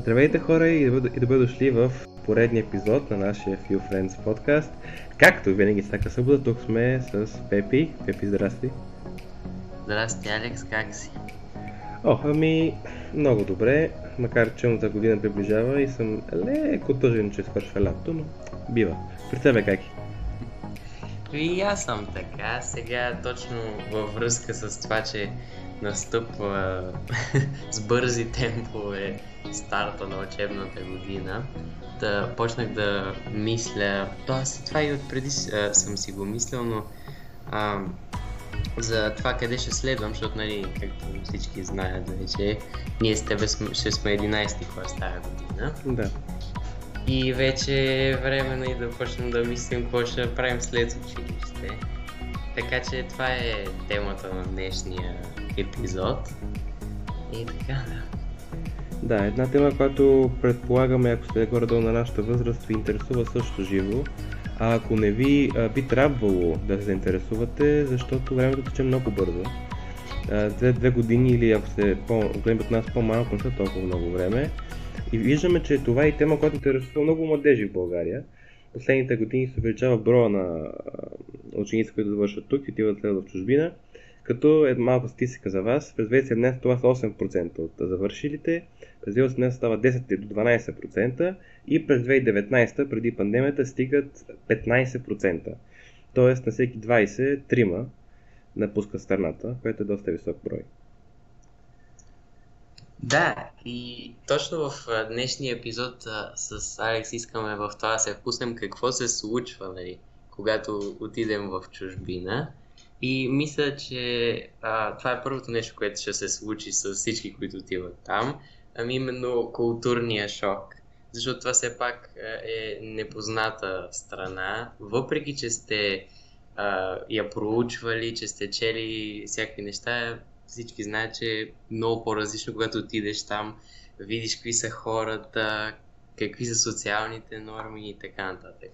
Здравейте хора и добре дошли в поредния епизод на нашия Few Friends подкаст. Както винаги всяка събота, тук сме с Пепи. Пепи, здрасти. Здрасти, Алекс, как си? О, ами, много добре, макар че за година приближава и съм леко тъжен, че свършва лято, но бива. При тебе как е? И аз съм така. Сега точно във връзка с това, че настъпва с бързи темпове старта на учебната година, да почнах да мисля, т.е. това и отпреди а, съм си го мислил, но а, за това къде ще следвам, защото, нали, както всички знаят вече, ние с тебе ще сме 11-ти клас тази година. Да. И вече е време нали, да почнем да мислим какво ще правим след училище. Така че това е темата на днешния епизод. И така, да. Да, една тема, която предполагаме, ако сте горе на нашата възраст, ви интересува също живо. А ако не ви, би трябвало да се заинтересувате, защото времето тече много бързо. Две, две години или ако сте по-големи от нас по-малко, не са толкова много време. И виждаме, че това е тема, която интересува много младежи в България. Последните години се увеличава броя на ученици, които завършват тук и отиват след в чужбина. Като е малка статистика за вас, през 2017 това са 8% от завършилите, през 2018 става 10 до 12% и през 2019 преди пандемията стигат 15%. Тоест на всеки 20, 3 напускат страната, което е доста висок брой. Да, и точно в днешния епизод а, с Алекс искаме в това да се впуснем какво се случва, нали, когато отидем в чужбина. И мисля, че а, това е първото нещо, което ще се случи с всички, които отиват там. Ами именно културния шок. Защото това все пак е непозната страна. Въпреки, че сте а, я проучвали, че сте чели всякакви неща, всички знаят, че е много по-различно, когато отидеш там, видиш какви са хората, какви са социалните норми и така нататък.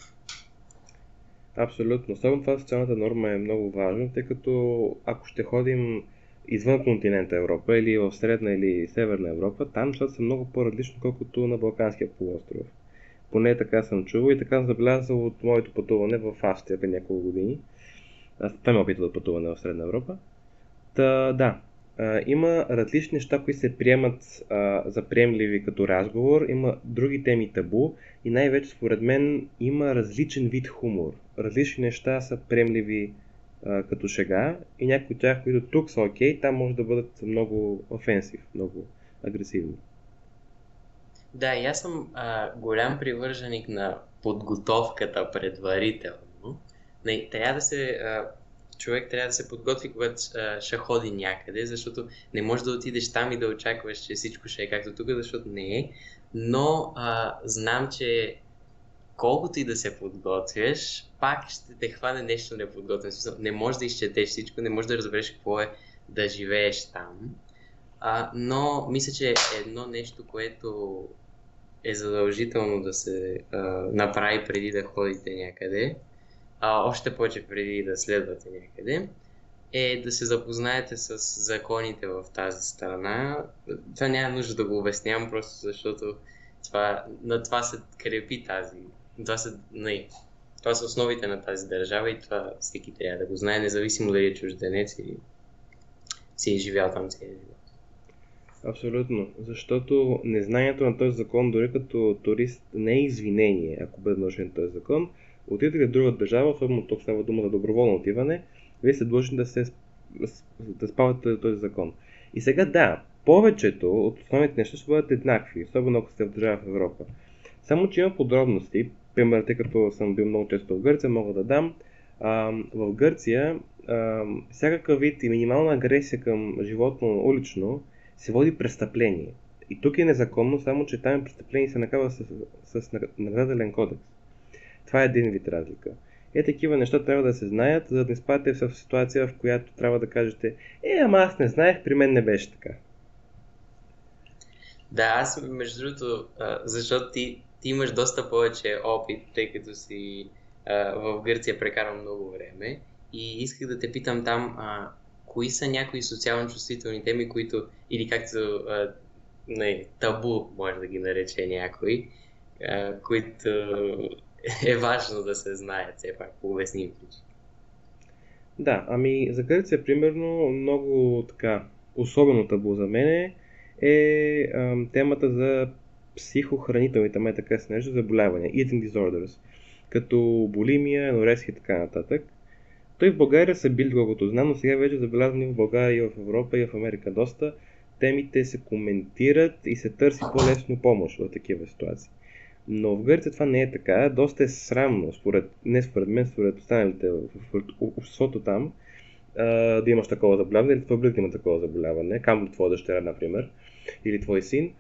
Абсолютно. Особено това социалната норма е много важно, тъй като ако ще ходим извън континента Европа или в Средна или Северна Европа, там нещата са много по-различно, колкото на Балканския полуостров. Поне така съм чувал и така съм забелязал от моето пътуване в Австрия преди няколко години. Това ме опитвам да пътуване в Средна Европа. Та, да, а, има различни неща, които се приемат а, за приемливи като разговор, има други теми табу и най-вече според мен има различен вид хумор. Различни неща са приемливи а, като шега и някои от тях, които тук са окей, там може да бъдат много офенсив, много агресивни. Да, и аз съм а, голям привърженик на подготовката предварително. Не, трябва да се а, човек трябва да се подготви, когато ще ходи някъде, защото не можеш да отидеш там и да очакваш, че всичко ще е както тук, защото не е. Но а, знам, че колкото и да се подготвяш, пак ще те хване нещо неподготвено. Не можеш да изчетеш всичко, не можеш да разбереш какво е да живееш там. А, но мисля, че едно нещо, което е задължително да се а, направи преди да ходите някъде, а, още повече преди да следвате някъде, е да се запознаете с законите в тази страна. Това няма нужда да го обяснявам, просто защото това, на това се крепи тази. Това са, не, това са основите на тази държава и това всеки трябва да го знае, независимо дали е чужденец или си е живял там целия живот. Абсолютно, защото незнанието на този закон дори като турист не е извинение, ако бъде нарушен този закон, Отидете в друга държава, особено тук става дума за доброволно отиване, вие сте длъжни да, се, да спавате този закон. И сега да, повечето от основните неща ще бъдат еднакви, особено ако сте в държава в Европа. Само, че има подробности, пример, тъй като съм бил много често в Гърция, мога да дам. А, в Гърция а, всякакъв вид и минимална агресия към животно улично се води престъпление. И тук е незаконно, само че там престъпление се накава с, с, с наградален кодекс. Това е един вид разлика. Е, такива неща трябва да се знаят, за да не спадете в ситуация, в която трябва да кажете, е, ама аз не знаех, при мен не беше така. Да, аз между другото, защото ти, ти имаш доста повече опит, тъй като си в Гърция прекарал много време и исках да те питам там, а, кои са някои социално чувствителни теми, които, или както а, не, табу, може да ги нарече някой, а, които е важно да се знаят все пак по обясними причини. Да, ами за Гърция, примерно, много така, особено табу за мен е, е темата за психохранителните, май така се нарича, заболявания, eating disorders, като булимия, енорексия и така нататък. Той в България са били, колкото знам, но сега вече забелязвани в България и в Европа и в Америка доста. Темите се коментират и се търси по-лесно помощ в такива ситуации. Но в Гърция това не е така. Доста е срамно, според, не според мен, според останалите в, обществото там, да имаш такова заболяване или твой близък има такова заболяване, камо твоя дъщеря, например, или твой син.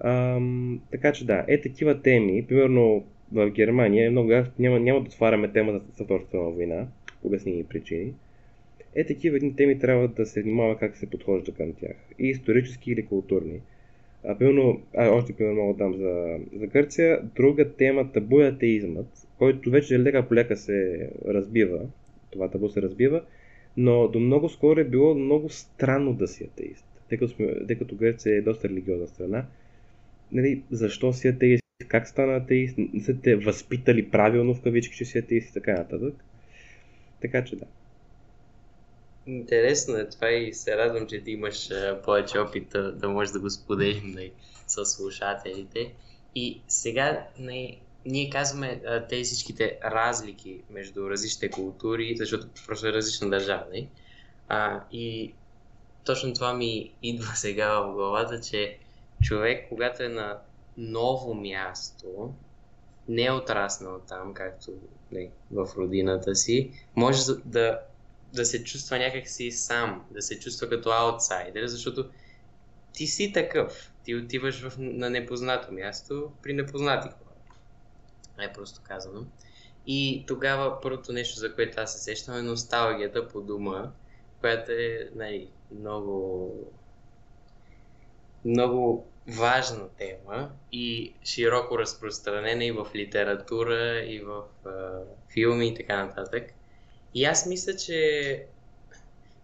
Ам, така че да, е такива теми, примерно в Германия, много, няма, няма да отваряме тема за Втората война, по обясними причини. Е такива едни теми трябва да се внимава как се подхожда към тях. И исторически или културни. А, примерно, а, още пример мога да дам за, за Гърция. Друга тема табу е атеизмът, който вече лека по лека се разбива. Това табу се разбива. Но до много скоро е било много странно да си атеист. Тъй като, сме, тъй като Гърция е доста религиозна страна. Нали, защо си атеист? Как стана атеист? Не са те възпитали правилно в кавички, че си атеист и така нататък. Така че да. Интересно е това и се радвам, че ти имаш повече опит да, да можеш да го споделим нали, с слушателите. И сега нали, ние казваме а, тези всичките разлики между различните култури, защото просто е различна държава. Нали? А, и точно това ми идва сега в главата, че човек, когато е на ново място, не е отраснал там, както не, в родината си, може да, да се чувства някакси сам, да се чувства като аутсайдер, защото ти си такъв. Ти отиваш в, на непознато място при непознати хора. Е просто казано. И тогава първото нещо, за което аз се сещам е носталгията по дума, която е нали, много много важна тема и широко разпространена и в литература, и в а, филми и така нататък. И аз мисля, че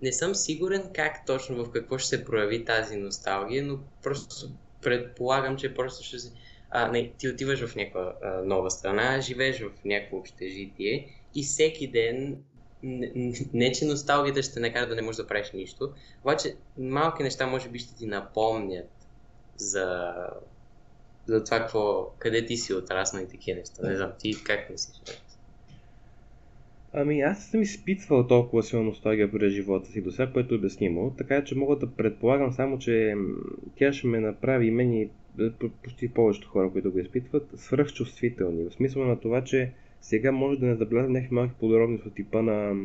не съм сигурен как точно в какво ще се прояви тази носталгия, но просто предполагам, че просто ще се... А, не, ти отиваш в някаква а, нова страна, живееш в някакво общежитие и всеки ден не, не, че носталгията ще накара да не можеш да правиш нищо, обаче малки неща може би ще ти напомнят за, за това какво, къде ти си отрасна и такива неща. Не знам, ти как мислиш? Ами аз съм изпитвал толкова силна носталгия през живота си до сега, което е обяснимо, така че мога да предполагам само, че тя ще ме направи и мен и почти повечето хора, които го изпитват, свръхчувствителни. В смисъл на това, че сега може да не забеляза някакви малки подробности от типа на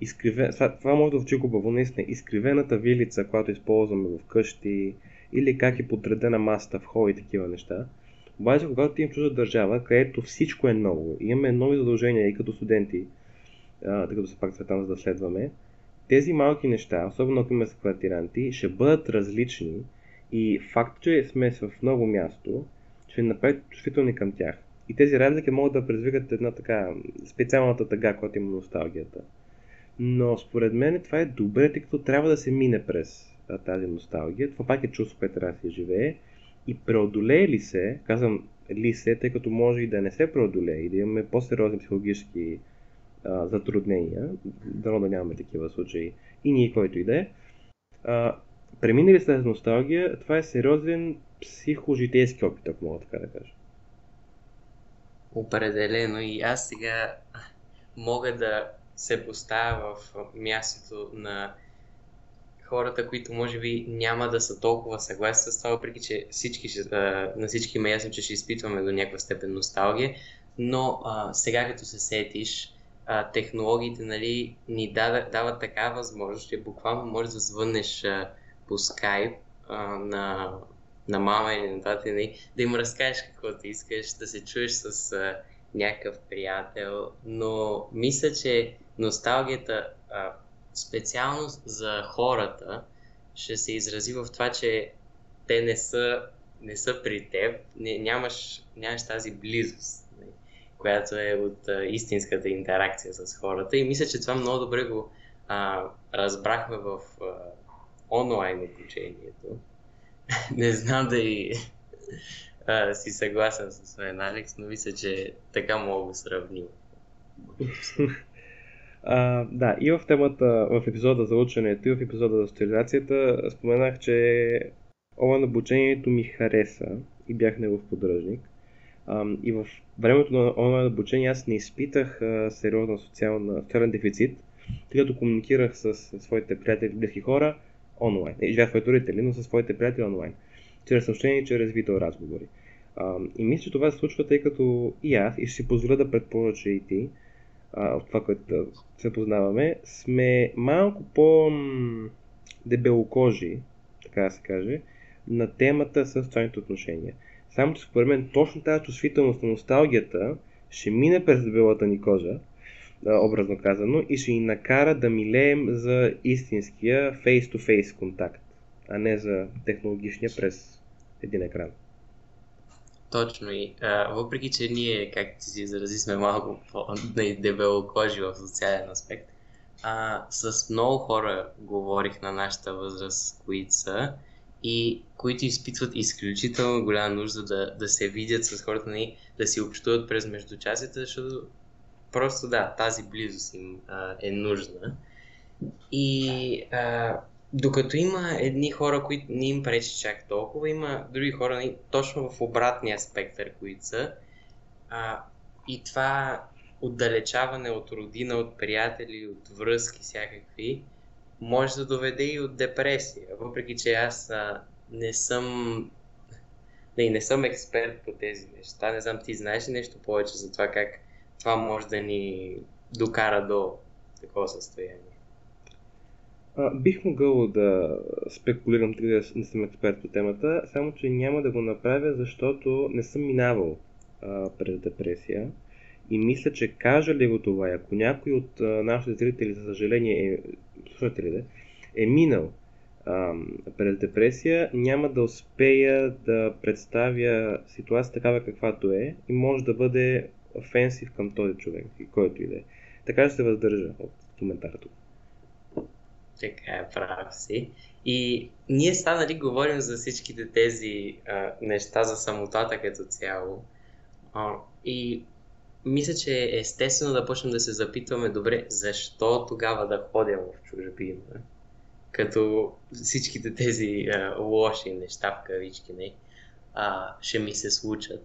изкривен... Това може да звучи хубаво, наистина. Изкривената вилица, която използваме в къщи, или как е подредена масата в хол и такива неща. Обаче, когато ти им чужда държава, където всичко е ново, имаме нови задължения и като студенти, тъй като се пак светам за да следваме, тези малки неща, особено ако има квартиранти, ще бъдат различни и факт, че сме в ново място, ще направи чувствителни към тях. И тези разлики могат да предизвикат една така специалната тъга, която има носталгията. Но според мен това е добре, тъй като трябва да се мине през тази носталгия. Това пак е чувство, което трябва да се живее. И преодолее ли се, казвам ли се, тъй като може и да не се преодолее и да имаме по-сериозни психологически а, затруднения, дано да нямаме такива случаи, и ние, който и да е, преминали с носталгия, това е сериозен психожитейски опит, ако мога така да кажа. Определено. И аз сега мога да се поставя в мястото на хората, които може би няма да са толкова съгласни с това, въпреки че всички, на всички има ясно, че ще изпитваме до някаква степен носталгия, но а, сега като се сетиш, а, технологиите нали, ни дават, дават такава възможност, че буквално можеш да звъннеш а, по скайп а, на, на мама или на тата, нали, да им разкажеш какво ти искаш, да се чуеш с а, някакъв приятел, но мисля, че носталгията а, специално за хората ще се изрази в това, че те не са, не са при теб, не, нямаш, нямаш тази близост, която е от а, истинската интеракция с хората. И мисля, че това много добре го а, разбрахме в а, онлайн обучението. не знам дали а, си съгласен с мен, Алекс, но мисля, че така мога да сравним. А, да, и в темата, в епизода за ученето и в епизода за социализацията споменах, че онлайн обучението ми хареса и бях негов поддръжник. И в времето на онлайн обучение аз не изпитах сериозна социална, социален дефицит, тъй като комуникирах с своите приятели, близки хора онлайн. Не живея своите родители, но с своите приятели онлайн. Чрез съобщения и чрез видеоразговори. И мисля, че това се случва, тъй като и аз, и ще си позволя да предположа, че и ти, от това, което се познаваме, сме малко по-дебелокожи, така да се каже, на темата с социалните отношения. Само че според мен точно тази чувствителност на носталгията ще мине през дебелата ни кожа, образно казано, и ще ни накара да милеем за истинския face-to-face контакт, а не за технологичния през един екран. Точно и а, въпреки, че ние, както си изрази, сме малко по-дебело кожи в социален аспект, а, с много хора говорих на нашата възраст, които са и които изпитват изключително голяма нужда да, да се видят с хората, ни, да си общуват през междучасията, защото просто да, тази близост им а, е нужна. И а, докато има едни хора, които не им пречи чак толкова, има други хора точно в обратния спектър, които са. А, и това отдалечаване от родина, от приятели, от връзки всякакви, може да доведе и от депресия. Въпреки, че аз а, не съм не, не съм експерт по тези неща. Не знам, ти знаеш ли нещо повече за това как това може да ни докара до такова състояние? А, бих могъл да спекулирам, тъй да не съм експерт по темата, само че няма да го направя, защото не съм минавал а, през депресия. И мисля, че кажа ли го това, ако някой от а, нашите зрители, за съжаление, е, слушателите, е минал а, през депресия, няма да успея да представя ситуация такава каквато е и може да бъде офенсив към този човек, който и да е. Така ще се въздържа от коментара тук. Така е, прав си. И ние станали говорим за всичките тези а, неща за самотата като цяло. А, и мисля, че е естествено да почнем да се запитваме, добре, защо тогава да ходя в чужбина? Като всичките тези а, лоши неща в кавички не, а, ще ми се случат.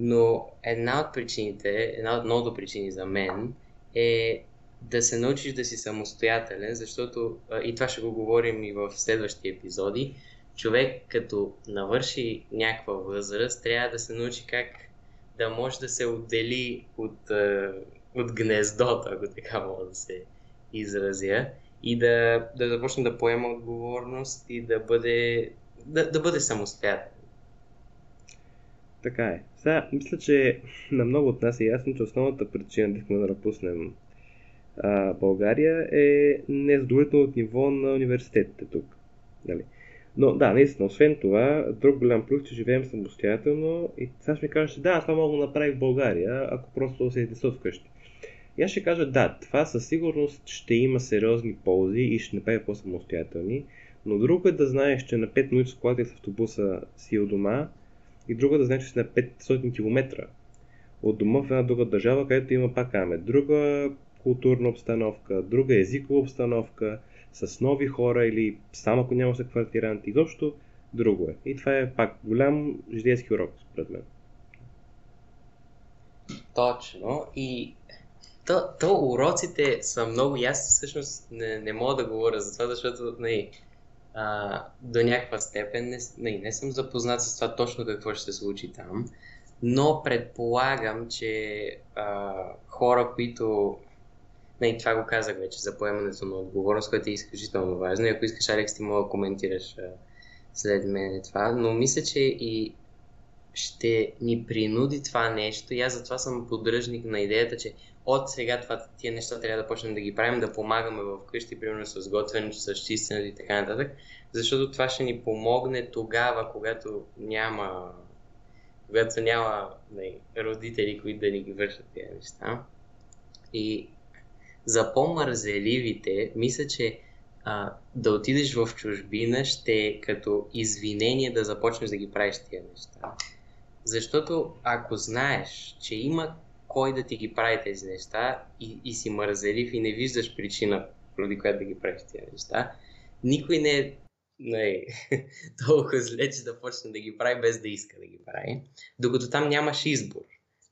Но една от причините, една от многото причини за мен е да се научиш да си самостоятелен, защото и това ще го говорим и в следващи епизоди. Човек като навърши някаква възраст, трябва да се научи как да може да се отдели от, от гнездото, ако така мога да се изразя, и да, да започне да поема отговорност и да бъде, да, да бъде самостоятелен. Така е. Сега, мисля, че на много от нас е ясно, че основната причина да да напуснем а, България е незадоволителното ниво на университетите тук. Дали? Но да, наистина, освен това, друг голям плюс, че живеем самостоятелно и сега ще ми кажеш, да, това мога да направя в България, ако просто се изнеса вкъщи. И аз ще кажа, да, това със сигурност ще има сериозни ползи и ще направи по-самостоятелни, но друго е да знаеш, че на 5 минути с колата с автобуса си от дома и друго е да знаеш, че си на 500 км от дома в една друга държава, където има пак аме друга културна обстановка, друга езикова обстановка, с нови хора или само ако няма са квартиранти, изобщо друго е. И това е пак голям житейски урок, според мен. Точно. И то, то уроците са много и всъщност не, не мога да говоря за това, защото не, нали, а, до някаква степен не, не, не съм запознат с това точно какво ще се случи там, но предполагам, че а, хора, които не, това го казах вече за поемането на отговорност, което е изключително важно. И ако искаш, Алекс, ти мога да коментираш а, след мен това. Но мисля, че и ще ни принуди това нещо. И аз затова съм поддръжник на идеята, че от сега това, тия неща трябва да почнем да ги правим, да помагаме в къщи, примерно с готвенето, с чистенето и така нататък. Защото това ще ни помогне тогава, когато няма когато няма не, родители, които да ни ги вършат тези неща. И за по-мързеливите, мисля, че а, да отидеш в чужбина ще е като извинение да започнеш да ги правиш тия неща. Защото ако знаеш, че има кой да ти ги прави тези неща и, и си мързелив и не виждаш причина, поради която да ги правиш тези неща, никой не е не, толкова зле, че да почне да ги прави без да иска да ги прави. Докато там нямаш избор.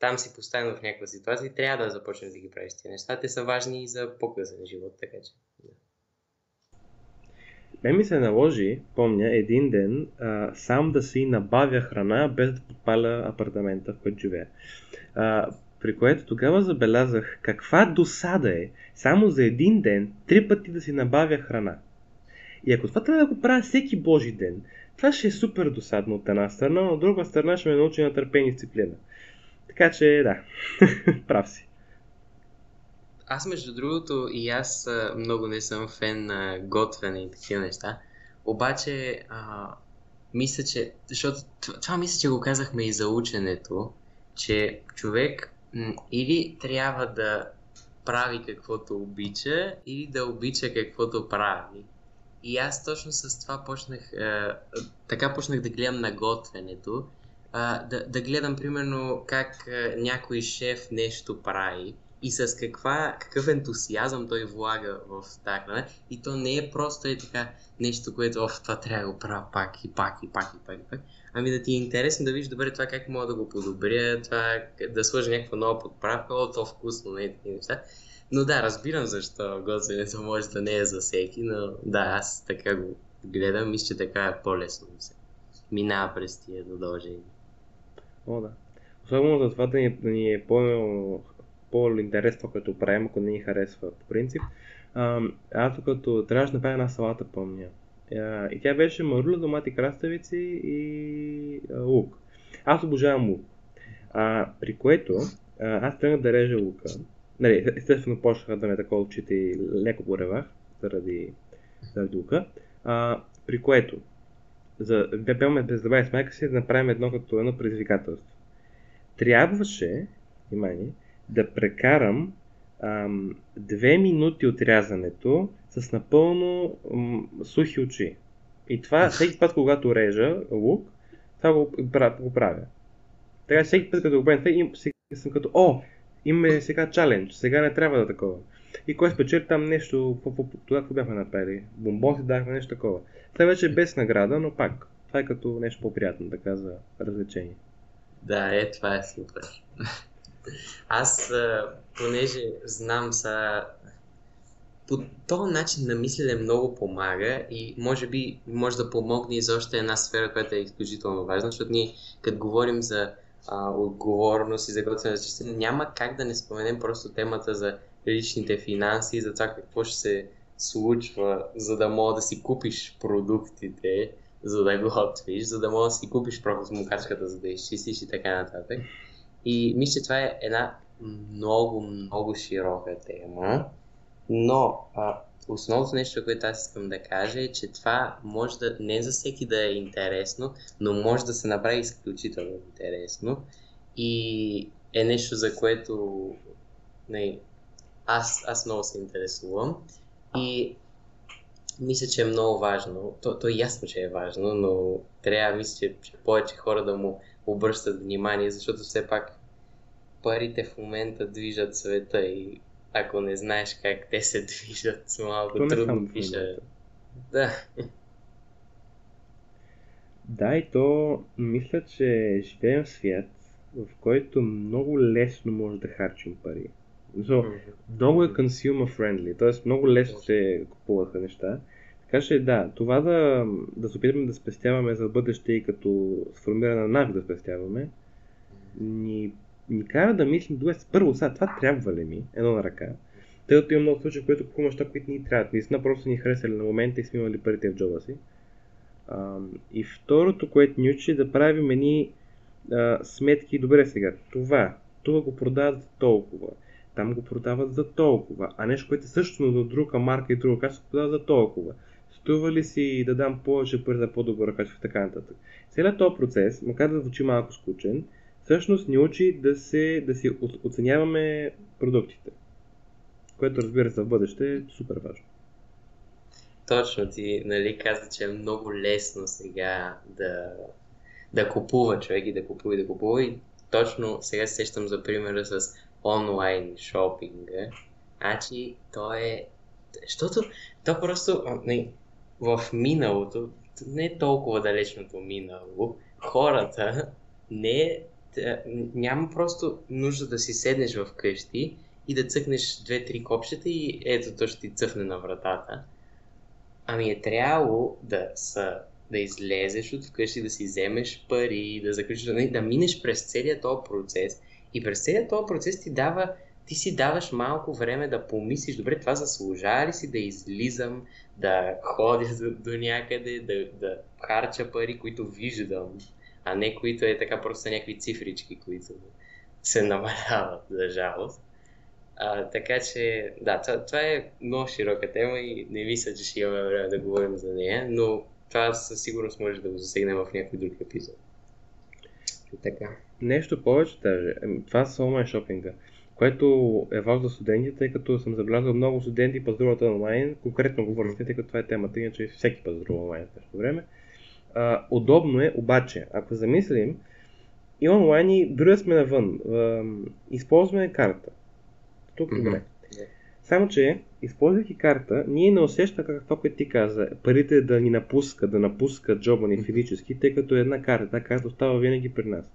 Там си поставен в някаква ситуация и трябва да започнеш да ги правиш тези неща. Те са важни и за по-късен живот, така че. Да. Ме ми се наложи, помня, един ден а, сам да си набавя храна, без да подпаля апартамента, в който живея. А, при което тогава забелязах каква досада е само за един ден три пъти да си набавя храна. И ако това трябва да го правя всеки божи ден, това ще е супер досадно от една страна, но от друга страна ще ме научи на търпение и дисциплина. Така че да, прав си. Аз между другото и аз много не съм фен на готвене и такива неща. Обаче, а, мисля, че, защото това, мисля, че го казахме и за ученето, че човек м- или трябва да прави каквото обича, или да обича каквото прави. И аз точно с това почнах, а, така почнах да гледам на готвенето, а, да, да гледам примерно как а, някой шеф нещо прави и с каква, какъв ентусиазъм той влага в тази. И то не е просто е така нещо, което оф, това трябва да го правя пак и пак и пак и пак и пак. Ами да ти е интересно да видиш добре това как мога да го подобря, това да сложа някаква нова подправка, о, то вкусно, не е такива неща. Но да, разбирам защо готвенето може да не е за всеки, но да, аз така го гледам, мисля, че така е по-лесно да се минава през тия задължения. О, да. Особено за това да ни, да ни е по, по-интересно, което правим, ако не ни харесва по принцип. А, аз като трябваше да направя една салата, помня. А, и тя беше маруля, домати, краставици и а, лук. Аз обожавам лук. А, при което а, аз тръгнах да режа лука Нали, естествено почнаха да ме такова очите и леко го ревах заради, заради лука. А, при което за, бяхме без забави с майка си да направим едно като едно предизвикателство. Трябваше, внимание, да прекарам ам, две минути от рязането с напълно ам, сухи очи. И това всеки път, когато режа лук, това го, го правя. Така всеки път, като го правя, съм като, о, имаме сега чалендж, сега не трябва да такова. И кой спечели там нещо, какво бяхме направили? Бомбони дахме нещо такова. Това вече е без награда, но пак. Това е като нещо по-приятно, така за развлечение. Да, е, това е супер. Аз, понеже знам са по този начин на мислене много помага и може би може да помогне и за още една сфера, която е изключително важна, защото ние, като говорим за а, отговорност и за готвене за чистене, няма как да не споменем просто темата за личните финанси, за това какво ще се случва, за да мога да си купиш продуктите, за да готвиш, за да мога да си купиш просто мукачката, за да изчистиш и така нататък. И мисля, че това е една много, много широка тема, но а, основното нещо, което аз искам да кажа е, че това може да не за всеки да е интересно, но може да се направи изключително интересно. И е нещо, за което не, аз, аз много се интересувам и мисля, че е много важно. То, то е ясно, че е важно, но трябва, мисля, че, че повече хора да му обръщат внимание, защото все пак парите в момента движат света и ако не знаеш как те се движат, малко то трудно пише. Да. Да, и то мисля, че живеем в свят, в който много лесно може да харчим пари. So, много е consumer friendly, т.е. много лесно се купуваха неща. Така че да, това да, да се опитаме да спестяваме за бъдеще и като сформирана навик да спестяваме, ни ни кара да мислим, добре, първо сега, това трябва ли ми, едно на ръка, тъй като има много случаи, в които купуваме неща, които ни трябват. Наистина просто ни харесали на момента и сме имали парите в джоба си. А, и второто, което ни учи, да правим едни сметки, добре сега, това, това го продават толкова, там го продават за толкова, а нещо, което е също на друга марка и друга качество, го продават за толкова. Струва ли си да дам повече пари за по-добро качество и така нататък. Целият този процес, макар да звучи малко скучен, всъщност ни учи да, се, да си оценяваме продуктите. Което разбира се в бъдеще е супер важно. точно ти нали, каза, че е много лесно сега да, да купува човек и да купува и да купува и точно сега се сещам за примера с онлайн шопинга. Значи, то е... Защото то просто не, в миналото, не е толкова далечното минало, хората не няма просто нужда да си седнеш в къщи и да цъкнеш две-три копчета и ето то ще ти цъфне на вратата. Ами е трябвало да са да излезеш от вкъщи, да си вземеш пари, да заключиш, да минеш през целият този процес. И през целият този процес ти дава, ти си даваш малко време да помислиш, добре, това заслужава ли си да излизам, да ходя до, някъде, да, да харча пари, които виждам, а не които е така просто някакви цифрички, които се намаляват, за жалост. А, така че, да, това, това е много широка тема и не мисля, че ще имаме време да говорим за нея, но това със сигурност може да го засегнем в някой друг епизод. И така. Нещо повече даже. Това с онлайн шопинга, което е важно за студентите, тъй като съм забелязал много студенти пазаруват онлайн, конкретно говорим, тъй като това е темата, иначе всеки пазарува онлайн в същото време. А, удобно е, обаче, ако замислим, и онлайн и дори сме навън, използваме карта. Тук mm-hmm. добре. Само, че, използвайки карта, ние не усещаме как това, което ти каза, парите да ни напускат, да напускат джоба ни физически, тъй като е една карта, тази карта остава винаги при нас.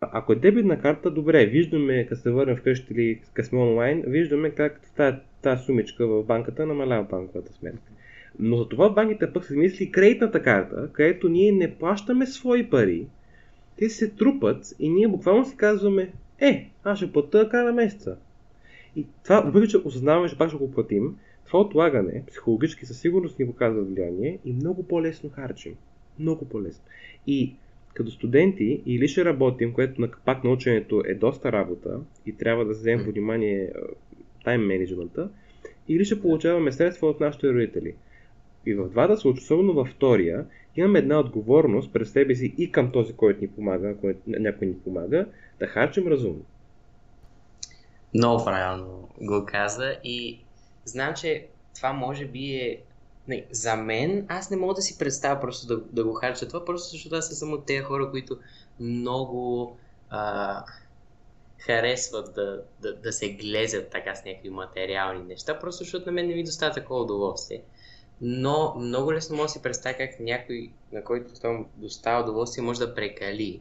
Ако е дебитна карта, добре, виждаме, като се върнем вкъщи или като сме онлайн, виждаме как тази, тази сумичка в банката намалява банковата сметка. Но за това банките пък се мисли кредитната карта, където ние не плащаме свои пари, те се трупат и ние буквално си казваме, е, аз ще плата края на месеца. И това, въпреки че осъзнаваме, че пак ще го платим, това отлагане психологически със сигурност ни показва влияние и много по-лесно харчим. Много по-лесно. И като студенти или ще работим, което на пак на ученето е доста работа и трябва да вземем внимание тайм менеджмента, или ще получаваме средства от нашите родители. И в двата случая, особено във втория, имаме една отговорност през себе си и към този, който ни помага, ако някой ни помага, да харчим разумно. Много правилно го каза и знам, че това може би е не, за мен, аз не мога да си представя просто да, да го харча това, просто защото аз съм от тези хора, които много а, харесват да, да, да се глезят така с някакви материални неща, просто защото на мен не ми доставя такова удоволствие. Но много лесно може да си представя как някой, на който това доставя удоволствие, може да прекали.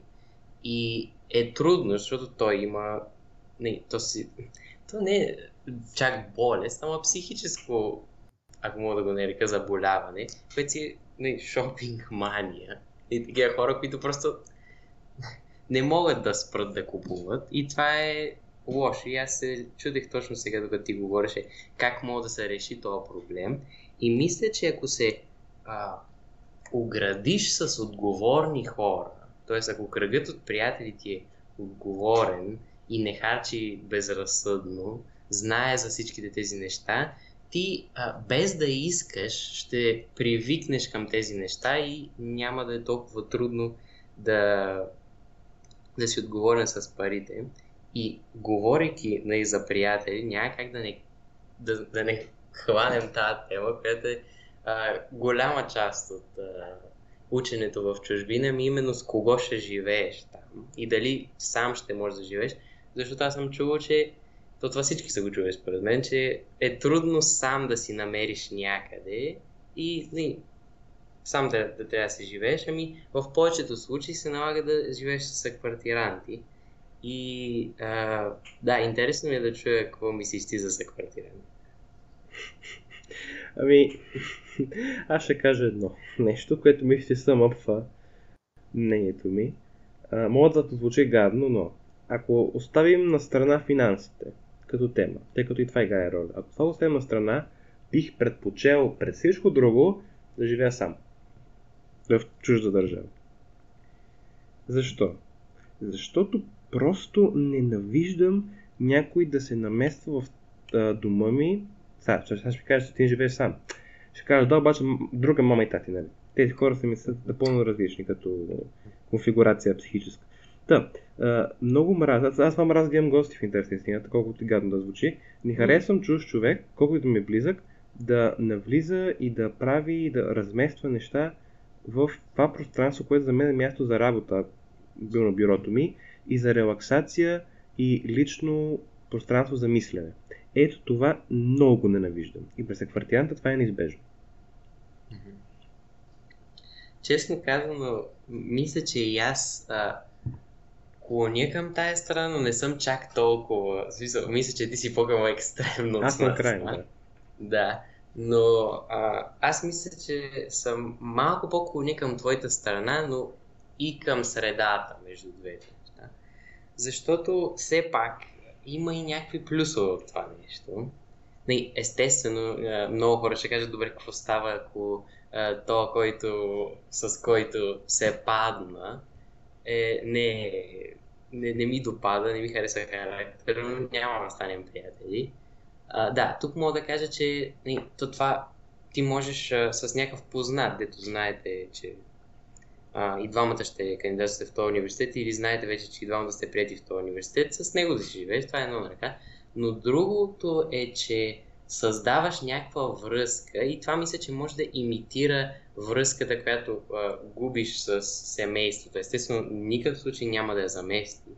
И е трудно, защото той има не, то, си, то не е чак болест, ама психическо, ако мога да го нарека заболяване, което си не, шопинг мания. И такива хора, които просто не могат да спрат да купуват. И това е лошо. И аз се чудех точно сега, докато ти говореше, как мога да се реши този проблем. И мисля, че ако се а, оградиш с отговорни хора, т.е. ако кръгът от приятели ти е отговорен и не харчи безразсъдно, знае за всичките тези неща, ти а, без да искаш ще привикнеш към тези неща и няма да е толкова трудно да, да си отговорен с парите. И говорейки нали, за приятели, няма как да не, да, да не хванем тази тема, която е а, голяма част от а, ученето в чужбина ми именно с кого ще живееш там и дали сам ще можеш да живееш. Защото аз съм чувал, че то това всички са го чували според мен, че е трудно сам да си намериш някъде и не, сам да, да трябва да се живееш, ами в повечето случаи се налага да живееш с съквартиранти. И а, да, интересно ми е да чуя какво мислиш ти за съквартиранти. Ами, аз ще кажа едно нещо, което мисля, че съм обва мнението ми. А, мога да звучи гадно, но ако оставим на страна финансите като тема, тъй като и това играе роля, ако това оставим на страна, бих предпочел пред всичко друго да живея сам. В чужда държава. Защо? Защото просто ненавиждам някой да се намества в а, дома ми. Сега, ще, ще кажа, че ти живееш сам. Ще кажа, да, обаче друга мама и тати, нали? Тези хора са ми са напълно различни като конфигурация психическа. Та, а, много мразя. Аз, аз това мразя да имам гости в интерес на истината, колкото и гадно да звучи. Не харесвам чуж човек, колкото ми е близък, да навлиза и да прави и да размества неща в това пространство, което за мен е място за работа, било на бюрото ми, и за релаксация и лично пространство за мислене. Ето това много ненавиждам. И през квартиранта това е неизбежно. Честно казано, мисля, че и аз а, клоня към тая страна, но не съм чак толкова. Смисъл, мисля, че ти си по-към екстремно. Аз накрая, да. Да, но а, аз мисля, че съм малко по-клоня към твоята страна, но и към средата между двете неща. Защото все пак има и някакви плюсове от това нещо. Естествено, много хора ще кажат, добре, какво става, ако то, който, с който се падна, е, не, не, не ми допада, не ми хареса характер, но няма да станем приятели. А, да, тук мога да кажа, че то това ти можеш а, с някакъв познат, дето знаете, че а, и двамата ще кандидатствате в този университет или знаете вече, че и двамата сте прияти в този университет, с него да си живееш, това е едно ръка. Но другото е, че създаваш някаква връзка и това мисля, че може да имитира връзката, която а, губиш с семейството. Естествено, никакъв случай няма да я замести,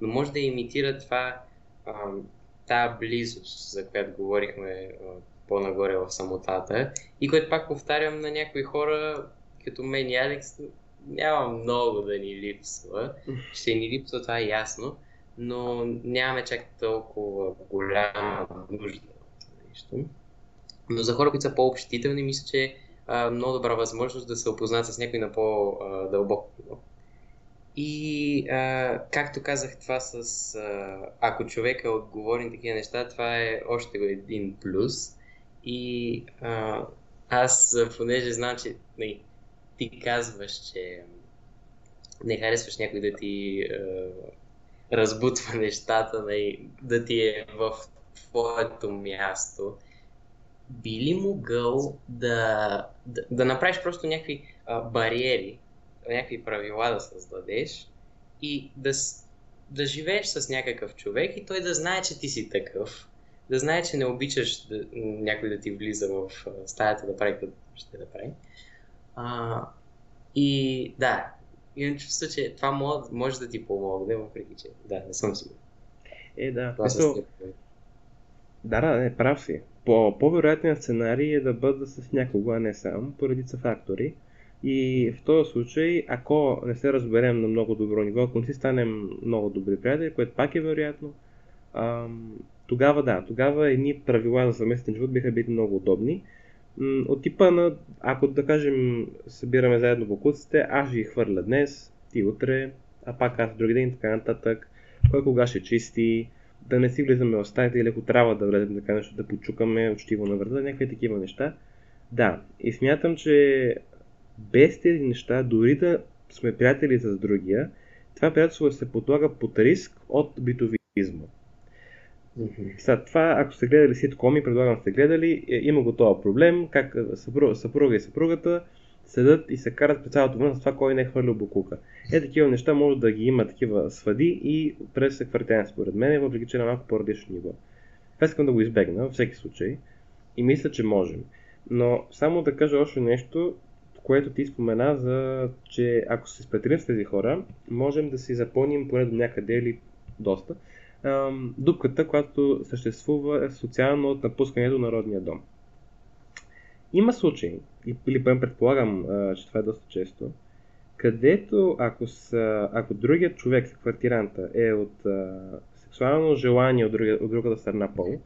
но може да имитира това, а, близост, за която говорихме а, по-нагоре в самотата и което пак повтарям на някои хора, като мен и Алекс, няма много да ни липсва. Ще ни липсва, това е ясно, но нямаме чак толкова голяма нужда нещо. Но за хора, които са по-общителни, мисля, че е много добра възможност да се опознат с някой на по-дълбоко ниво. И а, както казах това с а, ако човека отговори на такива неща, това е още един плюс. И а, аз, понеже знам, че не, нали, ти казваш, че не харесваш някой да ти а, разбутва нещата, не, нали, да ти е в твоето място, би ли могъл да, да, да направиш просто някакви а, бариери, някакви правила да създадеш и да, да живееш с някакъв човек и той да знае, че ти си такъв, да знае, че не обичаш да, някой да ти влиза в стаята да прави каквото ще да прави. А, и да, имам чувство, че това може, може да ти помогне, въпреки че да, не съм сигурен. Е, да. Това да, да, не, прав си. По, по-вероятният сценарий е да бъда с някого, а не сам, по редица фактори. И в този случай, ако не се разберем на много добро ниво, ако не си станем много добри приятели, което пак е вероятно, ам, тогава да, тогава едни правила за съместен живот биха били много удобни. От типа на, ако да кажем, събираме заедно бокуците, аз ги хвърля днес, ти утре, а пак аз други ден, така нататък, кой кога ще чисти, да не си влизаме в стаята или ако трябва да влезем така нещо, да почукаме учтиво на врата, някакви такива неща. Да, и смятам, че без тези неща, дори да сме приятели с другия, това приятелство се подлага под риск от битовизма. Сега, това, ако сте гледали ситкоми, предлагам сте гледали, е, има го този проблем, как съпруга, съпруга и съпругата седат и се карат през цялото време с това кой не е хвърлил букука. Е, такива неща може да ги има такива свади и през квартен според мен, въпреки че е на малко по-различно ниво. Това искам да го избегна във всеки случай и мисля, че можем. Но само да кажа още нещо, което ти спомена, за, че ако се спределим с тези хора, можем да си запълним поне до някъде или доста дупката, която съществува социално от напускането на родния дом. Има случаи, или поне предполагам, че това е доста често, където ако, са, ако другият човек, квартиранта, е от сексуално желание от, друга, от другата страна пол,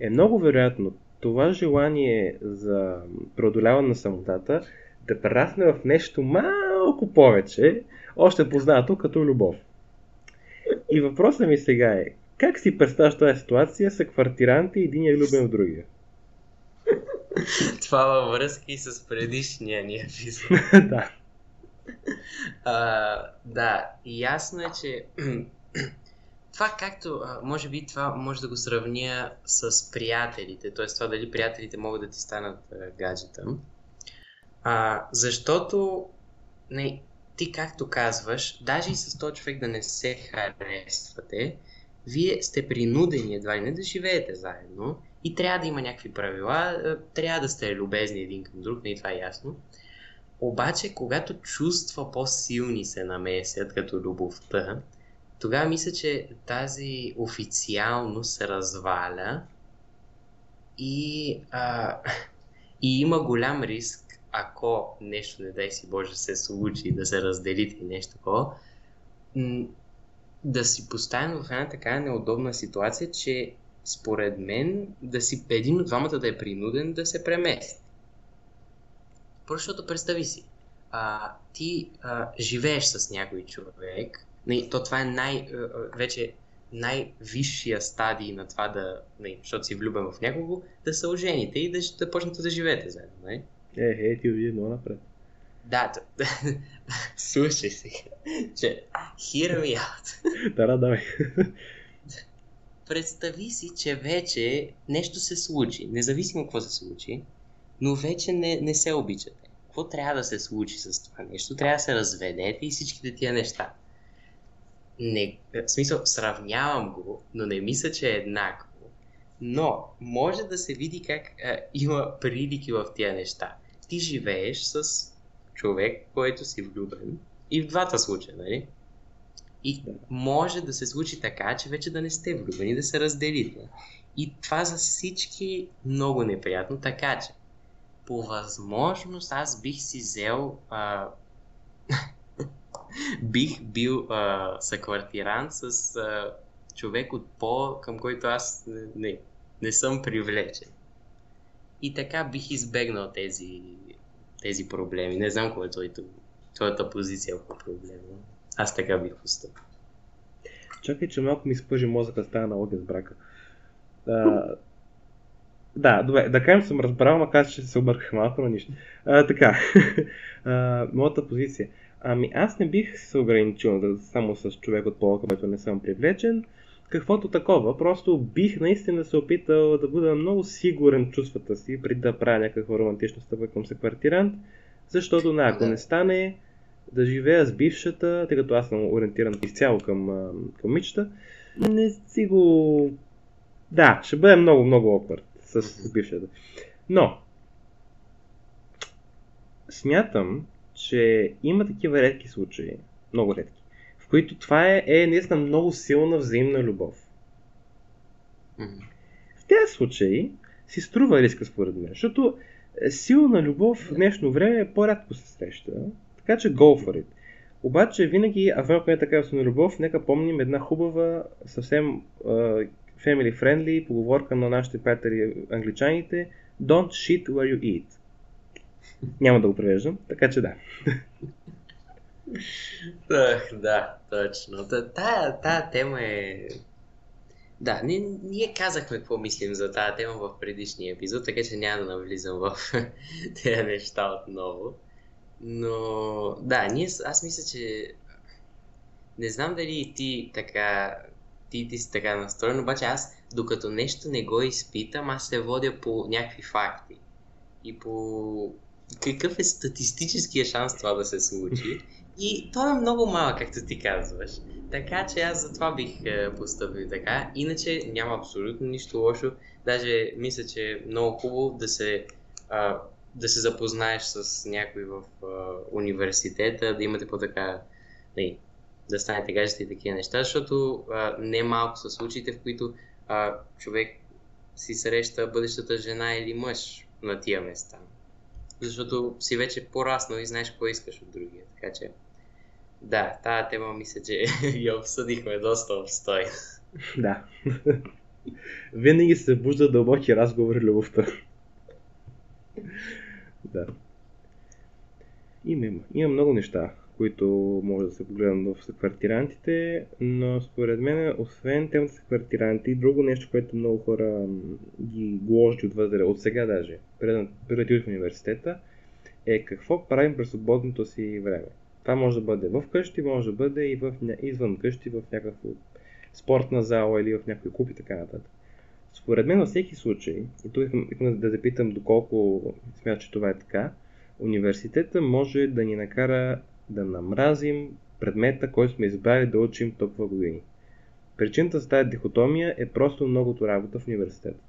е много вероятно това желание за преодоляване на самотата да прерасне в нещо малко повече, още познато като любов. И въпросът ми сега е, как си представяш тази ситуация с квартиранти и един е любен в другия? Това във връзка и с предишния ни епизод. да. А, да, ясно е, че това както, може би това може да го сравня с приятелите, т.е. това дали приятелите могат да ти станат гаджета. А, защото не, ти както казваш, даже и с този човек да не се харесвате, вие сте принудени едва ли не да живеете заедно И трябва да има някакви правила, трябва да сте любезни един към друг, не това е ясно. Обаче, когато чувства по-силни се намесят, като любовта, тогава мисля, че тази официално се разваля и, а, и има голям риск, ако нещо, не дай си Боже, се случи, да се разделите и нещо такова, да си поставим в една така неудобна ситуация, че според мен да си един от двамата да е принуден да се премести. Просто защото представи си, а, ти а, живееш с някой човек, не, то това е най, вече най-висшия стадий на това да, не, защото си влюбен в някого, да се ожените и да, да почнете да живеете заедно. Не? Е, е, ти отиде много напред. Да, да. слушай сега, че hear me out. да, да, давай. Представи си, че вече нещо се случи, независимо какво се случи, но вече не, не се обичате. Какво трябва да се случи с това нещо? Трябва да се разведете и всичките тия неща. Не, в смисъл, сравнявам го, но не мисля, че е еднакво. Но може да се види как а, има прилики в тия неща. Ти живееш с човек, който си влюбен. И в двата случая, нали? И може да се случи така, че вече да не сте влюбени, да се разделите. И това за всички много неприятно, така че по възможност аз бих си взел а, бих бил а, съквартирант с а, човек от пол, към който аз не, не, не съм привлечен. И така бих избегнал тези, тези проблеми. Не знам кой е твоята, позиция по проблема. Аз така бих поступил. Чакай, че малко ми спъжи мозъка с тази аналогия с брака. А, да, добре, да кажем съм разбрал, макар че се обърках малко, но нищо. А, така, а, моята позиция. Ами аз не бих се ограничил да, само с човек от пола, който не съм привлечен. Каквото такова, просто бих наистина се опитал да бъда много сигурен в чувствата си, преди да правя някаква романтична стъпка към секвартирант, защото на, ако не стане, да живея с бившата, тъй като аз съм ориентиран изцяло към, към мичта, не си го... Да, ще бъде много, много awkward с бившата. Но, смятам, че има такива редки случаи, много редки, в които това е, е наистина много силна взаимна любов. В тези случаи си струва риска според мен, защото силна любов в днешно време е по-рядко се среща, така че go for it. Обаче винаги, а в е така силна любов, нека помним една хубава, съвсем uh, family friendly поговорка на нашите приятели англичаните Don't shit where you eat. Няма да го превеждам, така че да. Ах, да, точно. Тая, тая тема е... Да, ние, ние казахме какво мислим за тази тема в предишния епизод, така че няма да навлизам в тези неща отново. Но да, ние, аз мисля, че не знам дали ти така ти, ти си така настроен, обаче аз, докато нещо не го изпитам, аз се водя по някакви факти. И по какъв е статистическия шанс това да се случи. И то е много малък, както ти казваш. Така че аз за това бих е, поступил така. Иначе няма абсолютно нищо лошо. Даже мисля, че е много хубаво да се, а, да се запознаеш с някой в а, университета, да имате по-така не, да станете гаджета и такива неща, защото а, не малко са случаите, в които а, човек си среща бъдещата жена или мъж на тия места. Защото си вече пораснал и знаеш какво искаш от другия. Така че, да, тази тема мисля, че я обсъдихме доста обстойно. Да. Винаги се бужда дълбоки разговори любовта. Да. Има, има много неща, които може да се погледнат в квартирантите, но според мен, освен темата с квартиранти, друго нещо, което много хора ги гложи от възраст, от сега даже, преди в университета, е какво правим през свободното си време. Това може да бъде в къщи, може да бъде и в, извън къщи, в някаква спортна зала или в някой клуб и така нататък. Според мен във всеки случай, и тук искам да запитам доколко смятам, че това е така, университета може да ни накара да намразим предмета, който сме избрали да учим толкова години. Причината за тази дихотомия е просто многото работа в университета.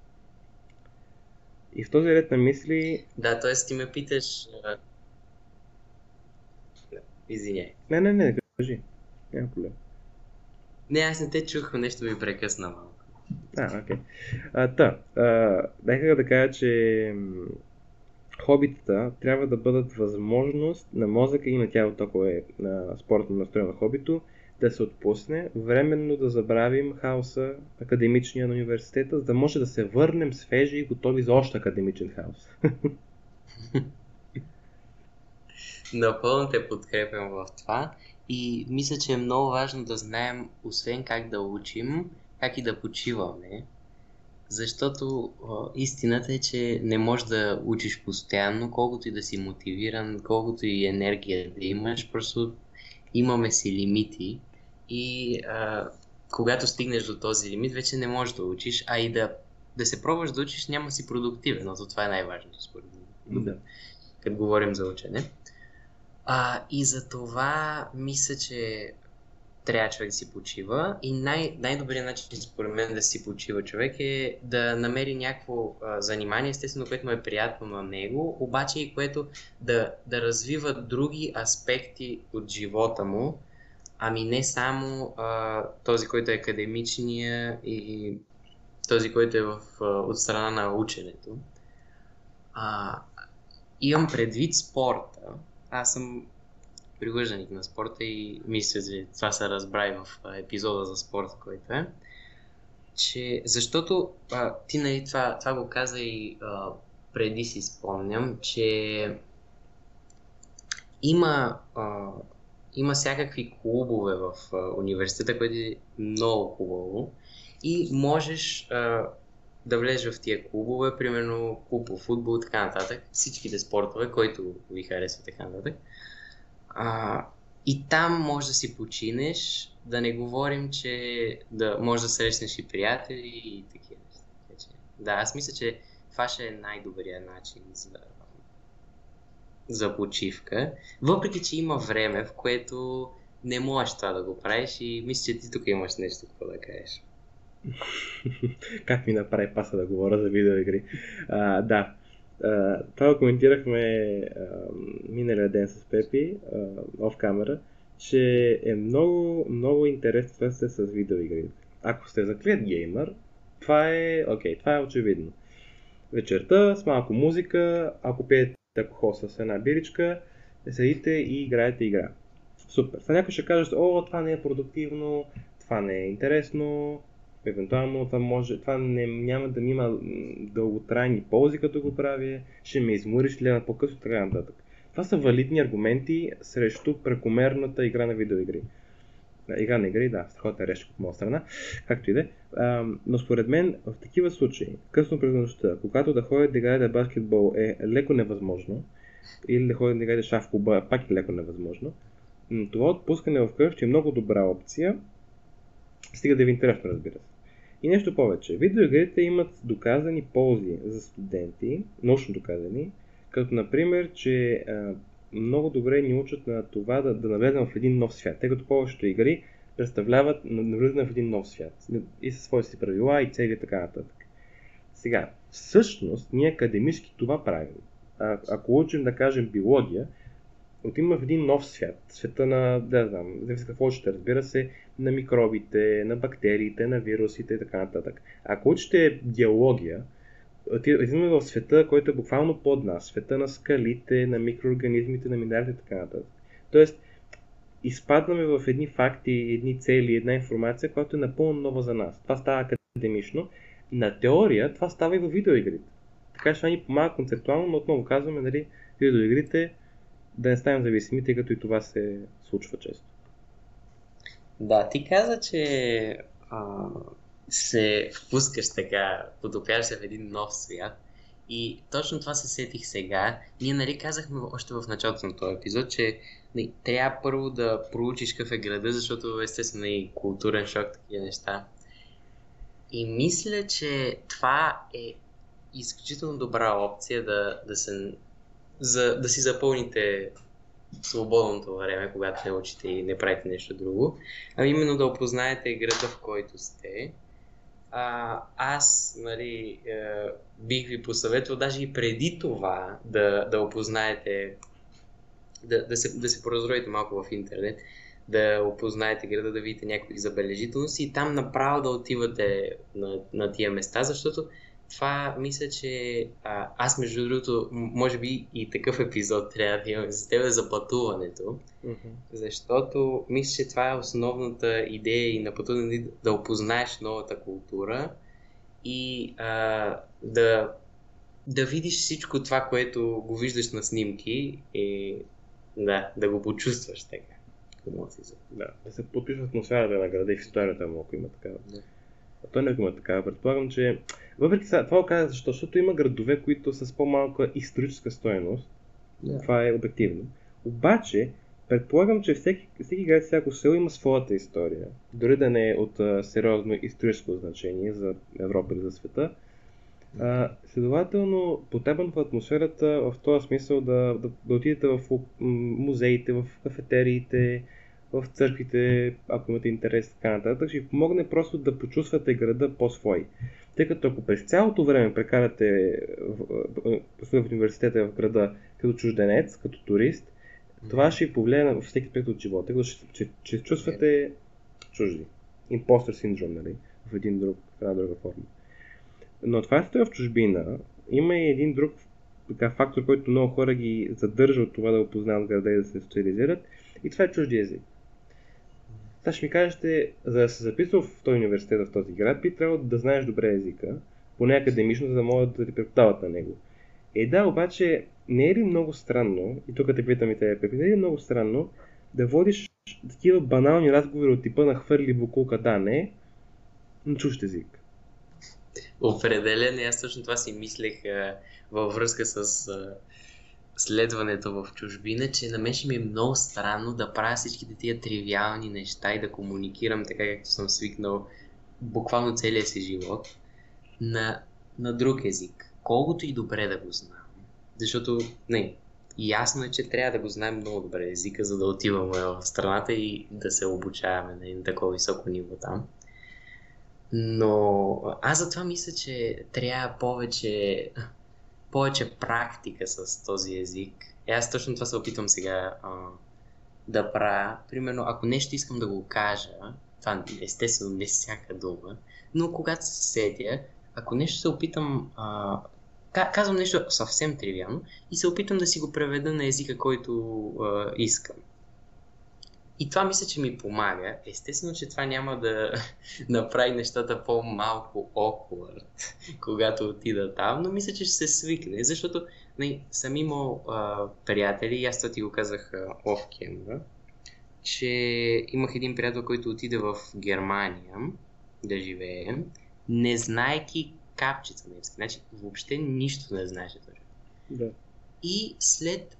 И в този ред на мисли... Да, т.е. ти ме питаш... Извиняй. Не, не, не, кажи. Няма проблем. Не, аз не те чух, нещо ми прекъсна малко. А, окей. Okay. Та, а, нека да кажа, че хобитата трябва да бъдат възможност на мозъка и на тялото, ако е на спортно настроено хобито, да се отпусне, временно да забравим хаоса академичния на университета, за да може да се върнем свежи и готови за още академичен хаос. Напълно те подкрепям в това и мисля, че е много важно да знаем, освен как да учим, как и да почиваме. Защото о, истината е, че не можеш да учиш постоянно, колкото и да си мотивиран, колкото и енергия да имаш, просто имаме си лимити и а, когато стигнеш до този лимит, вече не можеш да учиш, а и да, да се пробваш да учиш, няма си продуктивен, но това е най-важното според мен. Да. Като говорим за учене. А, и за това мисля, че трябва човек да си почива и най- най-добрият начин според мен да си почива човек е да намери някакво а, занимание, естествено, което му е приятно на него, обаче и което да, да развива други аспекти от живота му, ами не само а, този, който е академичния и този, който е в, а, от страна на ученето. А, имам предвид спорта. Аз съм привърженик на спорта и мисля, че това се разбра в епизода за спорта, който е. Че, защото а, ти нали, това, това го каза и а, преди си спомням, че има, а, има всякакви клубове в а, университета, което е много хубаво и можеш а, да влезеш в тия клубове, примерно клуб по футбол и така нататък, всичките спортове, които ви харесват така нататък. А, и там може да си починеш, да не говорим, че да може да срещнеш и приятели и такива неща. Да, аз мисля, че това ще е най-добрият начин за, за почивка. Въпреки, че има време, в което не можеш това да го правиш и мисля, че ти тук имаш нещо какво да кажеш. как ми направи паса да говоря за видеоигри? А, да, това го коментирахме миналия ден с Пепи, оф камера, че е много, много интересно се с видеоигри. Ако сте заклет геймър, това е, окей, това е очевидно. Вечерта с малко музика, ако пиете алкохол с една биричка, седите и играете игра. Супер. Сега някой ще каже, о, това не е продуктивно, това не е интересно, евентуално това, може, това не, няма да ми има дълготрайни ползи, като го правя, ще ме измориш ли на по-късно, така нататък. Това са валидни аргументи срещу прекомерната игра на видеоигри. Игра на игри, да, страхотна решка от моя страна, както и да е. Но според мен в такива случаи, късно през нощта, когато да ходят да играете баскетбол е леко невъзможно, или да ходят да играете шах клуба, пак е леко невъзможно, това отпускане в кръв ще е много добра опция, стига да ви е интересно, разбира се. И нещо повече. Видеоигрите имат доказани ползи за студенти, научно доказани, като например, че а, много добре ни учат на това да, да навлезем в един нов свят, тъй като повечето игри представляват навлизане в един нов свят и със своите си правила и цели и така нататък. Сега, всъщност, ние академически това правим. А, ако учим да кажем биология, отиваме в един нов свят. Света на, да знам, зависи какво ще разбира се, на микробите, на бактериите, на вирусите и така нататък. Ако учите геология, отиваме в света, който е буквално под нас. Света на скалите, на микроорганизмите, на минералите и така нататък. Тоест, изпадаме в едни факти, едни цели, една информация, която е напълно нова за нас. Това става академично. На теория това става и в видеоигрите. Така че това ни помага концептуално, но отново казваме, нали, видеоигрите да не станем зависими, тъй като и това се случва често. Да, ти каза, че а, се впускаш така, потопяваш се в един нов свят. И точно това се сетих сега. Ние нали казахме още в началото на този епизод, че нали, трябва първо да проучиш какъв е града, защото естествено и културен шок, такива неща. И мисля, че това е изключително добра опция да, да се за да си запълните свободното време, когато не учите и не правите нещо друго, а именно да опознаете града, в който сте. А, аз нали, е, бих ви посъветвал даже и преди това да, да опознаете, да, да, се, да се поразроите малко в интернет, да опознаете града, да видите някакви забележителности и там направо да отивате на, на тия места, защото това мисля, че а, аз между другото, може би и такъв епизод трябва да имаме за теб за пътуването, mm-hmm. защото мисля, че това е основната идея и на пътуване да опознаеш новата култура и а, да, да видиш всичко това, което го виждаш на снимки и да, да го почувстваш така. Да, да се подпиша в атмосферата на града и в историята му, ако има такава. Да. А той не има такава. Предполагам, че въпреки това, това каза защо? Защото има градове, които са с по-малка историческа стоеност. Yeah. Това е обективно. Обаче, предполагам, че всеки, всеки град, всяко село има своята история. Дори да не е от а, сериозно историческо значение за Европа или за света. А, следователно, потепан в атмосферата в този смисъл да, да, да отидете в музеите, в кафетериите, в църквите, ако имате интерес, така нататък, ще ви помогне просто да почувствате града по-свой. Тъй като ако през цялото време прекарате в, в, университета в града като чужденец, като турист, това ще ви повлияе на всеки аспект от живота, защото ще, ще, ще чувствате чужди. Импостър синдром, нали? В един друг, в една друга форма. Но това е в чужбина. Има и един друг така, фактор, който много хора ги задържа от това да опознават града и да се социализират. И това е чужди език. Сега ще ми кажете, за да се записва в този университет, в този град, би трябвало да знаеш добре езика, поне академично, за да могат да ти преподават на него. Е да, обаче не е ли много странно, и тук те питам и те, не е ли много странно да водиш такива банални разговори от типа на хвърли букулка, да, не, на чужд език? Определено, аз точно това си мислех а, във връзка с а, следването в чужбина, че на мен ще ми е много странно да правя всичките тия тривиални неща и да комуникирам така, както съм свикнал буквално целия си живот на, на друг език. Колкото и добре да го знам. Защото, не, ясно е, че трябва да го знаем много добре езика, за да отиваме в страната и да се обучаваме на такова високо ниво там. Но аз затова мисля, че трябва повече повече практика с този език. И аз точно това се опитвам сега а, да правя. Примерно, ако нещо искам да го кажа, това естествено не всяка дума, но когато се седя, ако нещо се опитам, а, казвам нещо съвсем тривиално и се опитам да си го преведа на езика, който а, искам. И това мисля, че ми помага. Естествено, че това няма да направи нещата по-малко awkward, когато отида там, но мисля, че ще се свикне, защото не, нали, съм имал а, приятели, аз това ти го казах оф кемера, че имах един приятел, който отиде в Германия да живее, не знаеки капчица немски. Значи въобще нищо не знаеше. Да и след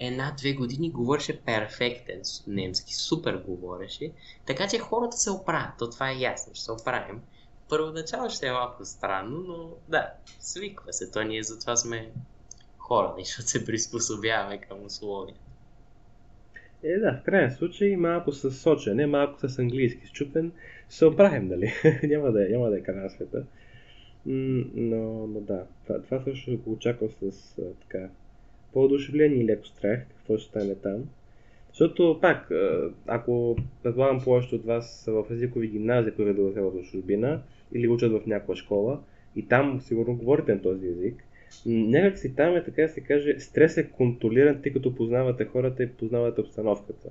една-две години говореше перфектен немски, супер говореше, така че хората се оправят, то това е ясно, ще се оправим. Първоначално ще е малко странно, но да, свиква се, то ние затова сме хора, защото се приспособяваме към условията. Е, да, в крайна случай малко с сочене, малко с английски счупен, се оправим, нали? няма, да е, няма да е край на света. Но, но да, това, това също го очаквам с така по-одушевление и леко страх, какво ще стане там. Защото, пак, ако предполагам повечето от вас в езикови гимназии, които да в чужбина, или учат в някаква школа, и там сигурно говорите на този език, някак си там е така да се каже, стрес е контролиран, тъй като познавате хората и познавате обстановката.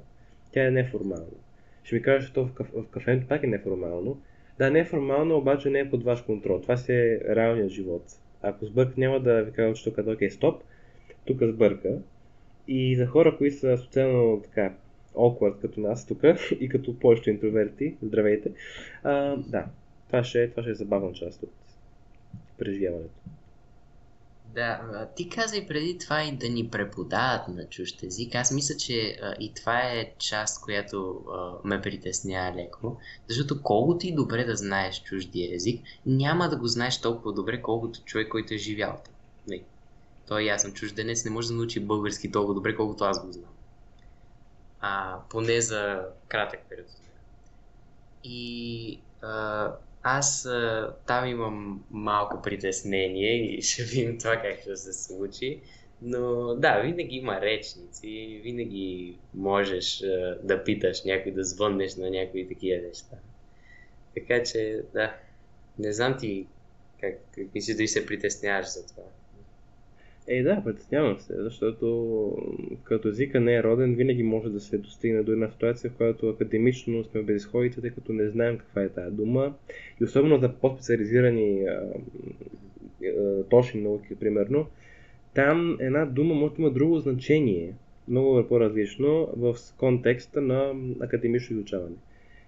Тя е неформална. Ще ми кажеш, че то в, каф, в кафенето пак е неформално. Да, неформално, обаче не е под ваш контрол. Това си е реалният живот. Ако сбърк, няма да ви кажа, че тук е стоп, тук сбърка. И за хора, които са социално така awkward като нас тук и като повечето интроверти, здравейте, а, да, това ще, това ще е забавна част от преживяването. Да, ти каза и преди това и да ни преподават на чужд език. Аз мисля, че а, и това е част, която а, ме притеснява леко, защото колкото и добре да знаеш чуждия език, няма да го знаеш толкова добре, колкото човек, който е живял там. Той аз съм чужденец, не може да научи български толкова добре, колкото аз го знам. А, поне за кратък период. И а, аз а, там имам малко притеснение и ще видим това как ще се случи. Но да, винаги има речници, винаги можеш а, да питаш някой, да звъннеш на някои такива неща. Така че, да, не знам ти как, как мислиш да се притесняваш за това. Е, да, притеснявам се, защото като езика не е роден, винаги може да се достигне до една ситуация, в която академично сме безисходите, тъй като не знаем каква е тази дума. И особено за по-специализирани точни науки, примерно, там една дума може да има друго значение, много по-различно в контекста на академично изучаване.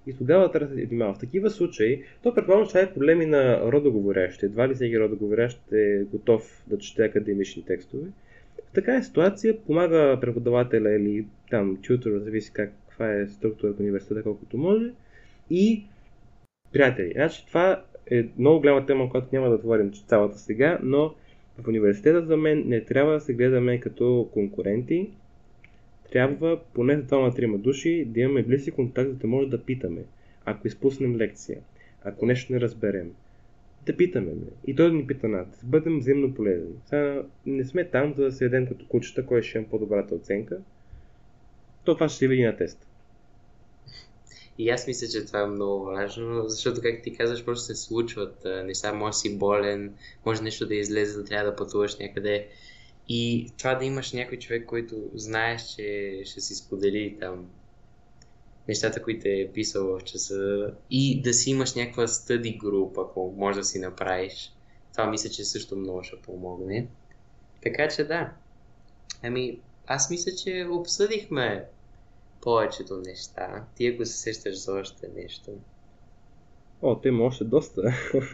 И тогава трябва да се внимава. В такива случаи, то предполагам, че това е проблеми на родоговорящите. Едва ли всеки родоговорящ е готов да чете академични текстове. В такава ситуация помага преподавателя или там тютор, зависи как, каква е структурата на университета, колкото може. И приятели. Значи това е много голяма тема, която няма да отворим цялата сега, но в университета за мен не трябва да се гледаме като конкуренти, трябва поне за двама-трима души да имаме близки контакт, за да може да питаме. Ако изпуснем лекция, ако нещо не разберем, да питаме. Ме. И той да ни пита. Да бъдем взаимно полезни. Не сме там, за да се ядем като кучета, кой ще има по-добрата оценка. То това ще се види на тест. И аз мисля, че това е много важно, защото, как ти казваш, просто се случват неща. Може си болен, може нещо да излезе, да трябва да пътуваш някъде и това да имаш някой човек, който знаеш, че ще си сподели там нещата, които е писал в часа и да си имаш някаква стъди група, ако може да си направиш. Това мисля, че също много ще помогне. Така че да. Ами, аз мисля, че обсъдихме повечето неща. Ти ако се сещаш за още нещо. О, те има още доста.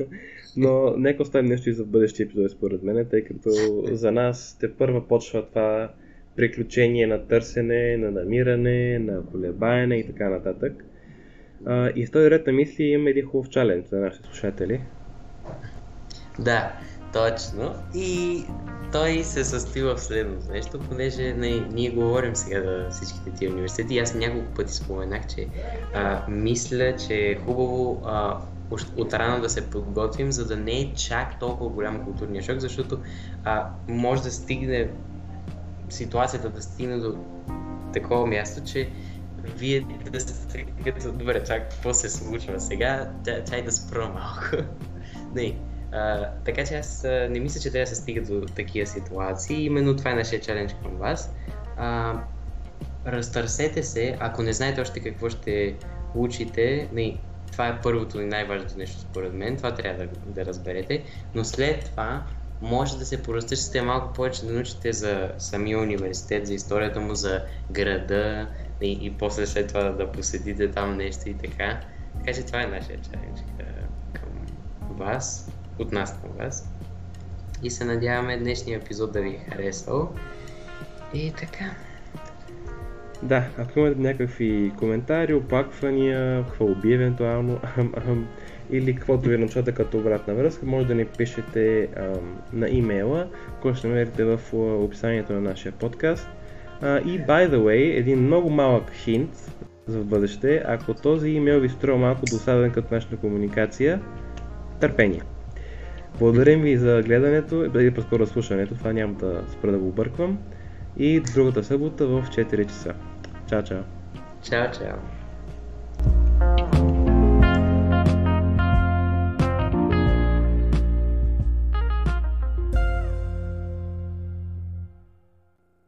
Но нека оставим нещо и за бъдещи епизоди, според мен, тъй като за нас те първа почва това приключение на търсене, на намиране, на колебаене и така нататък. И в този ред на мисли имаме един хубав чалент за нашите слушатели. Да, точно. И той се състои в следното нещо, понеже не, ние говорим сега за всичките тия университети. Аз няколко пъти споменах, че а, мисля, че е хубаво а, от рано да се подготвим, за да не е чак толкова голям културния шок, защото а, може да стигне ситуацията да стигне до такова място, че вие да сте като, добре, чак какво се случва сега, чай да спра малко. не, а, така че аз не мисля, че трябва да се стига до такива ситуации. Именно това е нашия чалендж към вас. А, разтърсете се, ако не знаете още какво ще учите, не, това е първото и най-важното нещо според мен, това трябва да, да разберете, но след това може да се поразтърсите малко повече да научите за самия университет, за историята му, за града и, и после след това да посетите там нещо и така. Така че това е нашия чалендж към вас от нас към вас. И се надяваме днешния епизод да ви е харесал. И така. Да, ако имате някакви коментари, опаквания, хвалби евентуално, или каквото ви научате като обратна връзка, може да ни пишете ам, на имейла, който ще намерите в описанието на нашия подкаст. А, и by the way, един много малък хинт за бъдеще, ако този имейл ви струва малко досаден като нашата комуникация, търпение. Благодарим ви за гледането и по-скоро слушането, това няма да спра да го обърквам. И другата събота в 4 часа. Чао, чао. Чао, чао.